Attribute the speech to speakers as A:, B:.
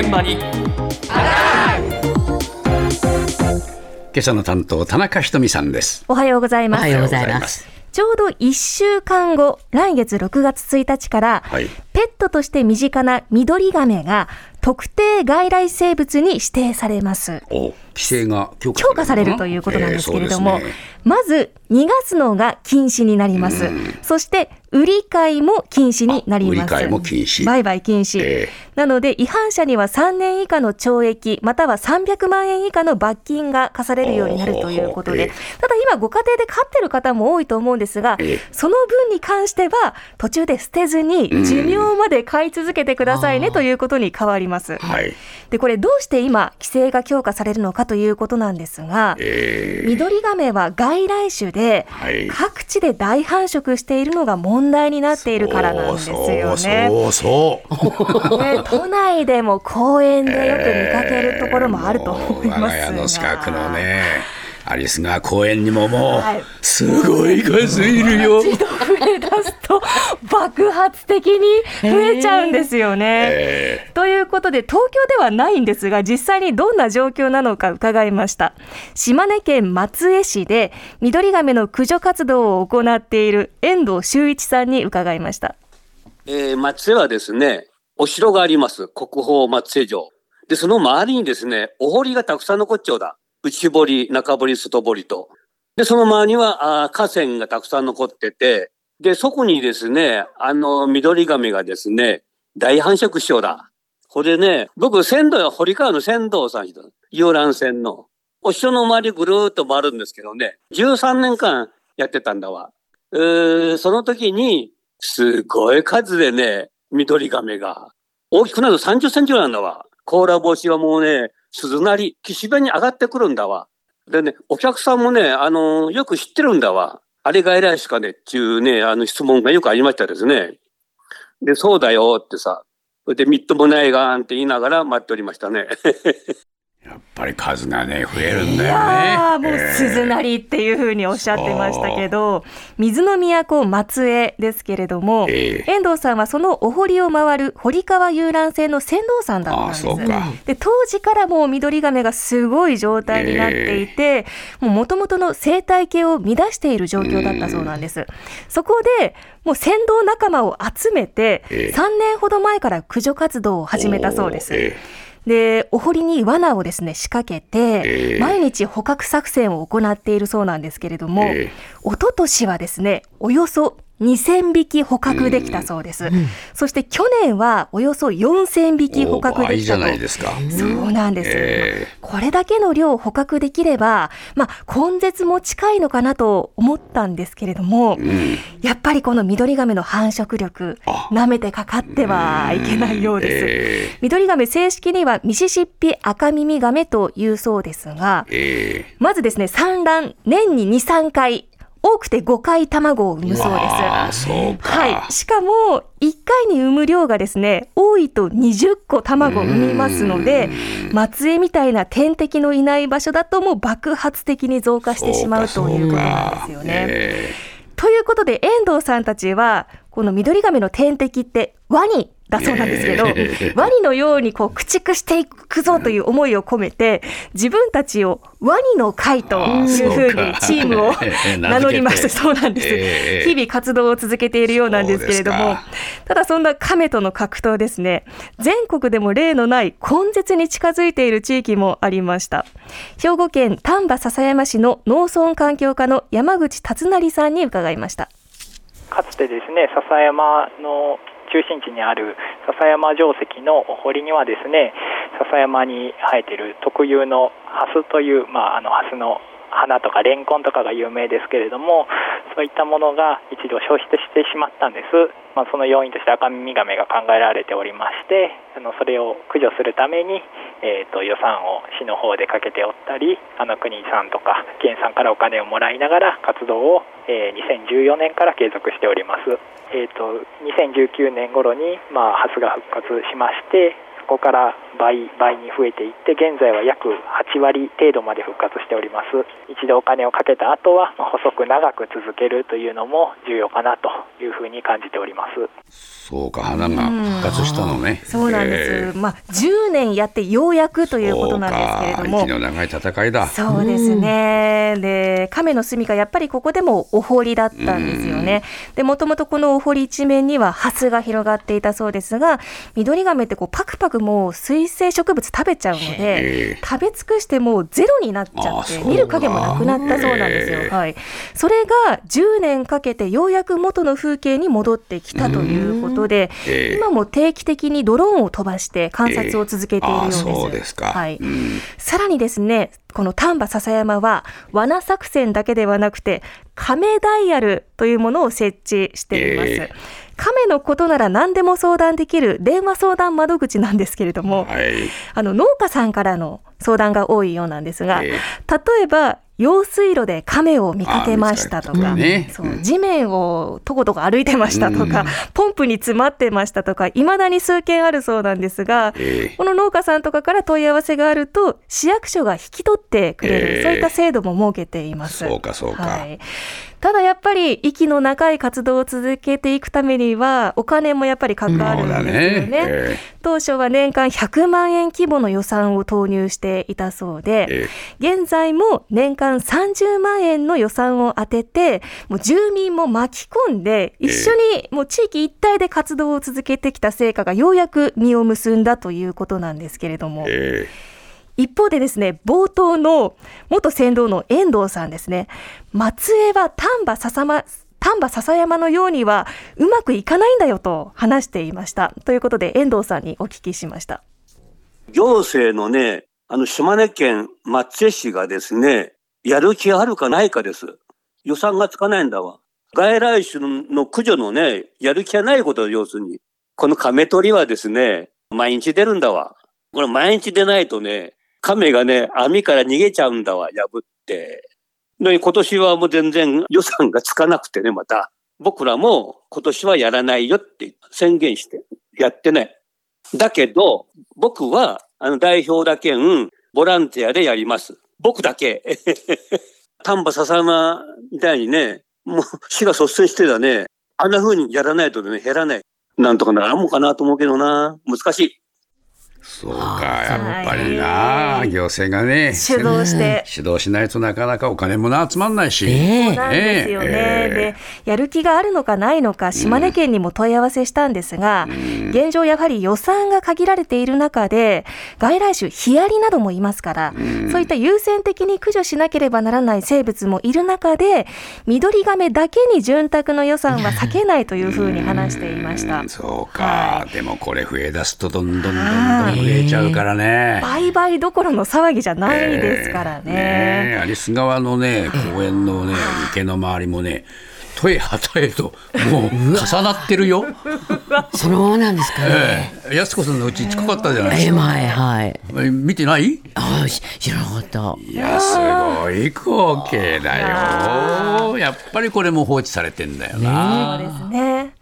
A: 現場に
B: 今朝の担当田中ひとみさんです
C: おはようございます。
D: おはようございます。
C: ちょうど1週間後、来月6月1日から、
B: はい
C: ペットとして身近なミドリガメが特定外来生物に指定されます。
B: お規制が強化
C: されるということなんですけれども、
B: ね
C: まず逃がすのが禁止になります。そして売り買いも禁止になります。
B: あ売り買いも禁止
C: 売買禁止。
B: え
C: なので違反者には3年以下の懲役または300万円以下の罰金が課されるようになるということで、
B: おーえ
C: ただ今ご家庭で飼ってる方も多いと思うんですが
B: ええ、
C: その分に関しては途中で捨てずに寿命まで飼い続けてくださいねということに変わります。
B: はい。
C: で、これどうして今規制が強化されるのかということなんですが、
B: え
C: ミドリガメは外来種で、
B: はい。
C: 各地で大繁殖しているのが問題になっているからなんですよね。
B: そうそう
C: ね都内でも公園でよく見かけるところもあると思いますが、
B: 我が家の近くのねアリス川公園にももう、
C: はい
B: すごい数いるよ。
C: 一度増え出すと爆発的に増えちゃうんですよね。
B: え
C: ということで東京ではないんですが実際にどんな状況なのか伺いました島根県松江市でミドリガメの駆除活動を行っている遠藤修一さんに伺いました
E: えー松江はですね、お城があります。国宝松江城。で、その周りにですね、お堀がたくさん残っちゃうだ。内堀、中堀、外堀と。で、その周りには、あ河川がたくさん残ってて、で、そこにですね、あの、緑亀がですね、大繁殖しようだ。これね、僕、仙道堀川の仙道さん、遊覧船の。お城の周りぐるーっと回るんですけどね、13年間やってたんだわ。えーその時に、すごい数でね、緑亀が。大きくなると30センチぐらいなんだわ。甲羅帽子はもうね、鈴なり、岸辺に上がってくるんだわ。でね、お客さんもね、あのよく知ってるんだわ。あれが偉いしかね、っていうね、あの質問がよくありましたですね。で、そうだよってさ。それで、みっともないがんって言いながら待っておりましたね。
B: やっぱり数がね増えるんだ
C: い
B: よね。
C: もう鈴なりっていうふうにおっしゃってましたけど、水の都松江ですけれども、
B: ええ
C: 遠藤さんはそのお堀を回る堀川遊覧船の船頭さんだったんです。で当時からもう緑亀がすごい状態になっていて、もともとの生態系を乱している状況だったそうなんです。そこでもう船頭仲間を集めて、
B: ええ
C: 3年ほど前から駆除活動を始めたそうです。で、お堀に罠をですね、仕掛けて、
B: ええ。
C: 毎日捕獲作戦を行っているそうなんですけれども、
B: ええ。
C: 一昨年はですね、およそ2000匹捕獲できたそうです。そして去年はおよそ4000匹捕獲できたと。
B: ないですか。
C: そうなんです、
B: え
C: これだけの量を捕獲できれば、まあ、根絶も近いのかなと思ったんですけれども、
B: うん
C: やっぱりこのミドリガメの繁殖力
B: あ、
C: 舐めてかかってはいけないようです。
B: え
C: ミドリガメ正式にはミシシッピアカミミガメというそうですが、
B: ええ
C: まずですね、産卵、年に2、3回、多くて5回卵を産むそうです。
B: ああそうか。
C: はい。しかも、1回に産む量がですね、多いと20個卵を産みますので、松江みたいな天敵のいない場所だともう爆発的に増加してしまうということなんですよね。
B: え
C: ということで、遠藤さんたちは、このミドリガメの天敵ってワニだそうなんですけど、
B: ええ
C: ワニのようにこう駆逐していくぞという思いを込めて、自分たちをワニの会というふうにチームを
B: え え
C: 名乗りまして、そうなんです。
B: ええ
C: 日々活動を続けているようなんですけれどもただそんな亀との格闘ですね、全国でも例のない根絶に近づいている地域もありました。兵庫県丹波篠山市の農村環境課の山口達成さんに伺いました。
F: かつてですね笹山の中心地にある笹山城跡の堀にはですね笹山に生えている特有のハスという、まあ、あのハスの花とかレンコンとかが有名ですけれどもそういったものが一度消失してしまったんです、まあ、その要因としてアカミミガメが考えられておりましてあのそれを駆除するために、えー、と予算を市の方でかけておったりあの国さんとか県さんからお金をもらいながら活動を、えー2014年から継続しております、えー、と2019年頃に、まあ、ハスが復活しましてこから倍倍に増えていって現在は約8割程度まで復活しております。一度お金をかけた後はまあ細く長く続けるというのも重要かなというふうに感じております。
B: そうか花が復活したのね。
C: そうなんです、
B: え。
C: まあ10年やってようやくと
B: ー
C: いうことなんですけれども。
B: そうか息の長い戦いだ。
C: そうですね。で、亀の住処やっぱりここでもお堀だったんですよね。で、もともとこのお堀一面にはハスが広がっていたそうですが、ミドリガメってこうパクパクもう水生植物食べちゃうの
B: へ
C: で
B: え、
C: 食べ尽くしてもうゼロになっちゃって、見る影もなくなったそうなんですよ。はい。それが10年かけてようやく元の風景に戻ってきたということで、
B: ええ
C: 今も定期的にドローンを飛ばして観察を続けているようです。はい。
B: うん
C: さらにですね、この丹波篠山は罠作戦だけではなくて、亀ダイヤルというものを設置しています。
B: ええ
C: 亀のことなら何でも相談できる電話相談窓口なんですけれども、
B: はい。
C: あの農家さんからの相談が多いようなんですが、
B: ええ。
C: 例えば用水路で亀を見かけましたとか、
B: ね。
C: そううん。地面をとことこ歩いてましたとか、
B: うん。
C: ポンプに詰まってましたとか、いまだに数件あるそうなんですが、
B: ええ。
C: この農家さんとかから問い合わせがあると、市役所が引き取ってくれる、
B: ええ。
C: そういった制度も設けています。
B: そうかそうか。
C: はい。ただやっぱり息の長い活動を続けていくためにはお金もやっぱりかかる
B: んだ
C: ですよね。
B: ね。え
C: 当初は年間100万円規模の予算を投入していたそうで、
B: え
C: 現在も年間30万円の予算を当てて、もう住民も巻き込んで、一緒にもう地域一体で活動を続けてきた成果がようやく実を結んだということなんですけれども、
B: え
C: 一方でですね、冒頭の元船頭の遠藤さんですね、松江は丹波笹間丹波篠山のようにはうまくいかないんだよと話していました。ということで遠藤さんにお聞きしました。
E: 行政のね、あの、島根県松江市がですね、やる気あるかないかです。予算がつかないんだわ。外来種の駆除のね、やる気がないことを要するに。この亀取りはですね、毎日出るんだわ。これ毎日出ないとね、亀がね、網から逃げちゃうんだわ、破って。で、今年はもう全然予算がつかなくてね、また。僕らも今年はやらないよって宣言して、やってない。だけど、僕は、あの、代表だけん、ボランティアでやります。僕だけ。丹波笹山みたいにね、もう死が率先してだね、あんな風にやらないとね、減らない。なんとかならんもんかなと思うけどな。難しい。
B: そうかやっぱりな行政がね
C: 主導して。
B: 主導しないとなかなかお金もな集まんないし、
A: ねえ。
C: なんですよね。
B: え
C: で、やる気があるのかないのか、島根県にも問い合わせしたんですが、現状やはり予算が限られている中で、外来種、ヒアリなどもいますから、そういった優先的に駆除しなければならない生物もいる中で、緑ガメだけに潤沢の予算は避けないというふうに話していました。
B: うん。そうか、
C: は
B: でもこれ増え出すとどんどんどんどん増えちゃうからね。
C: 売買どころの騒ぎじゃないですからね。
B: ええ有栖川のね公園のね池の周りもねとえはたえともう重なってるよ。
A: そのままなんですかね。
B: ええ安子さんのうち近かったじゃないです
A: え
B: か。
A: はいはい。
B: え見てない？
A: あ知らなかった。
B: いやすごい光景だよ。やっぱりこれも放置されてんだよな。
C: そうですね。